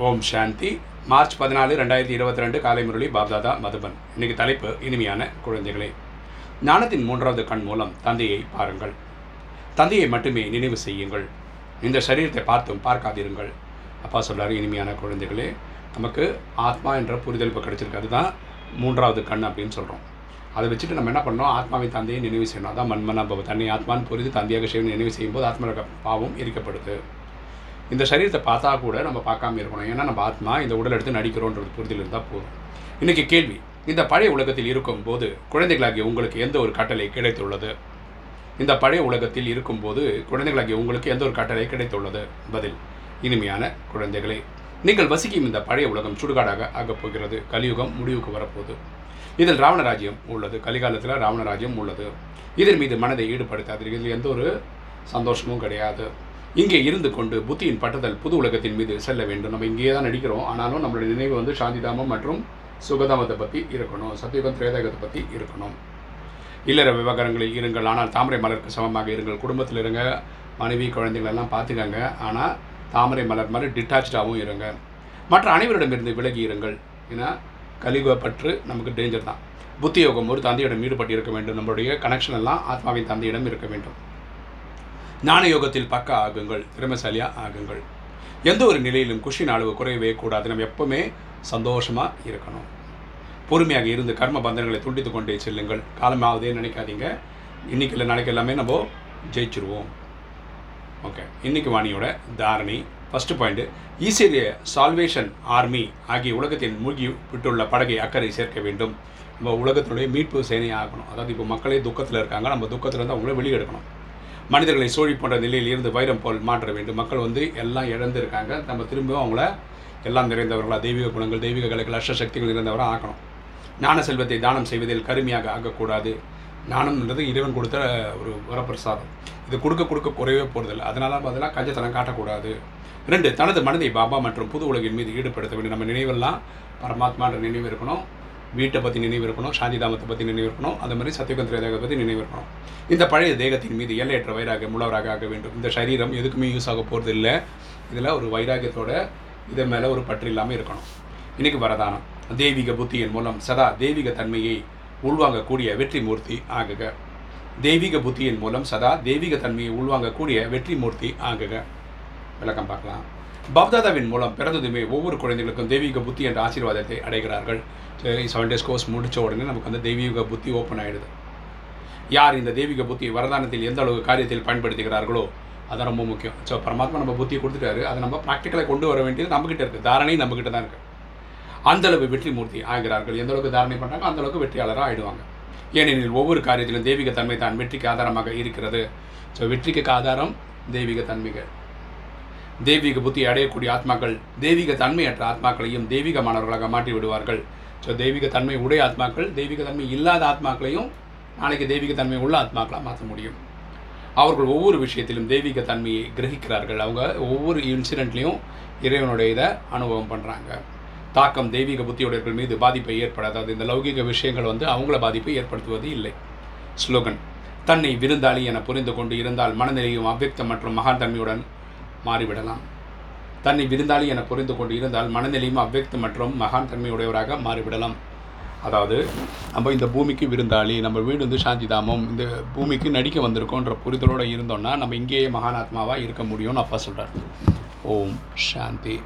ஓம் சாந்தி. March பதினாலு ரெண்டாயிரத்தி இருபத்தி ரெண்டு காலை முரளி பாப்தாதா மதுபன். இன்னைக்கு தலைப்பு இனிமையான குழந்தைகளே. ஞானத்தின் மூன்றாவது கண் மூலம் தந்தையை பாருங்கள். தந்தையை மட்டுமே நினைவு செய்யுங்கள். இந்த சரீரத்தை பார்த்தும் பார்க்காதிருங்கள். அப்பா சொல்றாரு இனிமையான குழந்தைகளே நமக்கு ஆத்மா என்ற புரிதல் இப்போ தான் அதுதான் மூன்றாவது கண் அப்படின்னு சொல்கிறோம் அதை வச்சுட்டு நம்ம என்ன பண்ணோம் ஆத்மாவின் தந்தையை நினைவு செய்யணும். அதான் மண்மனா தன்னை ஆத்மான்னு புரிந்து தந்தையாக செய்யணும் நினைவு செய்யும்போது ஆத்மாவோட பாவம் எரிக்கப்படுது. இந்த சரீரத்தை பார்த்தா கூட நம்ம பார்க்காம இருக்கணும். ஏன்னா நம்ம ஆத்மா இந்த உடல் எடுத்து நடிக்கிறோன்றது புரிதல் இருந்தால் போதும். இன்றைக்கி கேள்வி இந்த பழைய உலகத்தில் இருக்கும்போது குழந்தைகளாகிய உங்களுக்கு எந்த ஒரு கட்டளை கிடைத்துள்ளது? இந்த பழைய உலகத்தில் இருக்கும்போது குழந்தைகளாகிய உங்களுக்கு எந்த ஒரு கட்டளை கிடைத்துள்ளது? பதில் இனிமையான குழந்தைகளே நீங்கள் வசிக்கும் இந்த பழைய உலகம் சுடுகாடாக ஆகப் போகிறது. கலியுகம் முடிவுக்கு வரப்போகுது. இதில் ராவணராஜ்யம் உள்ளது. கலிகாலத்தில் ராவணராஜ்யம் உள்ளது. இதன் மீது மனதை ஈடுபடுத்தாது இதில் எந்த ஒரு சந்தோஷமும் கிடையாது. இங்கே இருந்து கொண்டு புத்தியின் பட்டுதல் புது உலகத்தின் மீது செல்ல வேண்டும். நம்ம இங்கேயே தான் நடிக்கிறோம் ஆனாலும் நம்மளுடைய நினைவு வந்து சாந்திதாமம் மற்றும் சுகதாமத்தை பற்றி இருக்கணும். சத்தியுகம் திரேதகத்தை பற்றி இருக்கணும். இல்லற விவகாரங்களில் இருங்கள். ஆனால் தாமரை மலருக்கு சமமாக இருங்கள். குடும்பத்தில் இருங்க. மனைவி குழந்தைகளெல்லாம் பார்த்துக்கங்க. ஆனால் தாமரை மலர் மாதிரி டிட்டாச்சாகவும் இருங்க. மற்ற அனைவரிடமிருந்து விலகி இருங்கள். ஏன்னா கலியுக பற்று நமக்கு டேஞ்சர் தான். புத்தி யோகம் ஒரு தந்தையிடம் ஈடுபட்டு இருக்க வேண்டும். நம்மளுடைய கனெக்ஷன் எல்லாம் ஆத்மாவின் தந்தையிடம் இருக்க வேண்டும். ஞான யோகத்தில் பக்க ஆகுங்கள் திறமைசாலியாக ஆகுங்கள். எந்த ஒரு நிலையிலும் குஷின் அளவு குறையவே கூடாது. நம்ம எப்பவுமே சந்தோஷமாக இருக்கணும். பொறுமையாக இருந்து கர்ம பந்தனங்களை துண்டித்து கொண்டே செல்லுங்கள். காலமாவதே நினைக்காதீங்க. இன்னைக்கு இல்லை நாளைக்கு எல்லாமே நம்ம ஜெயிச்சிருவோம். ஓகே இன்னைக்கு வாணியோட தாரணி. ஃபஸ்ட்டு பாயிண்ட்டு ஈஸிய சால்வேஷன் ஆர்மி ஆகிய உலகத்தின் மூழ்கி விட்டுள்ள படகை அக்கறை சேர்க்க வேண்டும். நம்ம உலகத்தினுடைய மீட்பு சேனையாக ஆகணும். அதாவது இப்போ மக்களே துக்கத்தில் இருக்காங்க. நம்ம துக்கத்திலேருந்து அவங்கள வெளியெடுக்கணும் மனிதர்களை சோழி போன்ற நிலையில் இருந்து வைரம் போல் மாற்ற வேண்டும். மக்கள் வந்து எல்லாம் இழந்து இருக்காங்க நம்ம திரும்பவும் அவங்கள எல்லாம் நிறைந்தவர்களாக தெய்வீக குணங்கள் தெய்வீக கலைகள் அஷ்ட சக்திகள் நிறைந்தவராக ஆக்கணும். ஞான செல்வத்தை தானம் செய்வதில் கருமையாக ஆகக்கூடாது ஞானம்ன்றது இறைவன் கொடுத்த ஒரு வரப்பிரசாதம். இது கொடுக்க கொடுக்க குறையவே போகிறதில்ல அதனால அதெல்லாம் கஞ்சத்தனம் காட்டக்கூடாது. ரெண்டு தனது மனதை பாபா மற்றும் புது உலகின் மீது ஈடுபடுத்த வேண்டும். நம்ம நினைவெல்லாம் பரமாத்மான்ற நினைவு இருக்கணும். வீட்டை பற்றி நினைவு இருக்கணும் சாந்திதாமத்தை பற்றி நினைவு இருக்கணும் அந்த மாதிரி சத்தியகந்திர தேகத்தை பற்றி நினைவு இருக்கணும் இந்த பழைய தேகத்தின் மீது எல்லையற்ற வைராக உள்ளவராக ஆக வேண்டும். இந்த சரீரம் எதுக்குமே யூஸ் ஆக போகிறது இல்லை இதில் ஒரு வைராகியத்தோட இதன் மேலே ஒரு பற்று இல்லாமல் இருக்கணும். இன்றைக்கி வரதானம். தெய்வீக புத்தியின் மூலம் சதா தெய்வீக தன்மையை உள்வாங்கக்கூடிய வெற்றி மூர்த்தி ஆகுக. தெய்வீக புத்தியின் மூலம் சதா தெய்வீக தன்மையை உள்வாங்கக்கூடிய வெற்றி மூர்த்தி ஆகுக. விளக்கம் பார்க்கலாம். பப்தாதாவின் மூலம் பிறந்ததுமே ஒவ்வொரு குழந்தைகளுக்கும் தெய்வீக புத்தி என்ற ஆசீர்வாதத்தை அடைகிறார்கள். சரி செவன் டேஸ் கோர்ஸ் முடித்த உடனே நமக்கு வந்து தெய்வீக புத்தி ஓப்பன் ஆகிடுது யார் இந்த தெய்வீக புத்தி வரதானத்தில் எந்த அளவு காரியத்தில் பயன்படுத்துகிறார்களோ அது ரொம்ப முக்கியம். ஸோ பரமாத்மா நம்ம புத்தியை கொடுத்துட்டாரு. அதை நம்ம ப்ராக்டிக்கலாக கொண்டு வர வேண்டியது நம்மக்கிட்ட இருக்குது தாரணை நம்மக்கிட்ட தான் இருக்குது அந்தளவு வெற்றி மூர்த்தி ஆகிறார்கள். எந்த அளவுக்கு தாரணை பண்ணுறாங்க அந்த அளவுக்கு வெற்றியாளராக ஆயிடுவாங்க. ஏனெனில் ஒவ்வொரு காரியத்திலும் தெய்வீக தன்மை தான் வெற்றிக்கு ஆதாரமாக இருக்கிறது. ஸோ வெற்றிக்கு ஆதாரம் தெய்வீக தன்மைகள் தெய்வீக புத்தி அடையக்கூடிய ஆத்மாக்கள் தெய்வீக தன்மையற்ற ஆத்மாக்களையும் தெய்வீகமானவர்களாக மாற்றி விடுவார்கள். ஸோ தெய்வீக தன்மை உடைய ஆத்மாக்கள் தெய்வீக தன்மை இல்லாத ஆத்மாக்களையும் நாளைக்கு தெய்வீக தன்மை உள்ள ஆத்மாக்களாக மாற்ற முடியும். அவர்கள் ஒவ்வொரு விஷயத்திலும் தெய்வீக தன்மையை கிரகிக்கிறார்கள். அவங்க ஒவ்வொரு இன்சிடெண்ட்லேயும் இறைவனுடைய இதை அனுபவம் பண்ணுறாங்க தாக்கம் தெய்வீக புத்தியுடையவர்கள் மீது பாதிப்பை ஏற்படாது. இந்த லௌகிக விஷயங்கள் வந்து அவங்கள பாதிப்பை ஏற்படுத்துவது இல்லை. ஸ்லோகன் தன்னை விருந்தாளி என புரிந்து கொண்டு இருந்தால் மனநிலையும் அவ்வக்தம் மற்றும் மகான் தன்மையுடன் மாறிவிடலாம். தன்னை விருந்தாளி என புரிந்து கொண்டு இருந்தால் மனநிலையும் அவ்வக்தம் மற்றும் மகான் தன்மையுடையவராக மாறிவிடலாம். அதாவது நம்ம இந்த பூமிக்கு விருந்தாளி நம்ம வீடு வந்து சாந்திதாமம் இந்த பூமிக்கு நடிக்க வந்திருக்கோன்ற புரிதலோடு இருந்தோம்னா நம்ம இங்கேயே மகானாத்மாவாக இருக்க முடியும்னு அப்பா சொல்கிறார் ஓம் சாந்தி.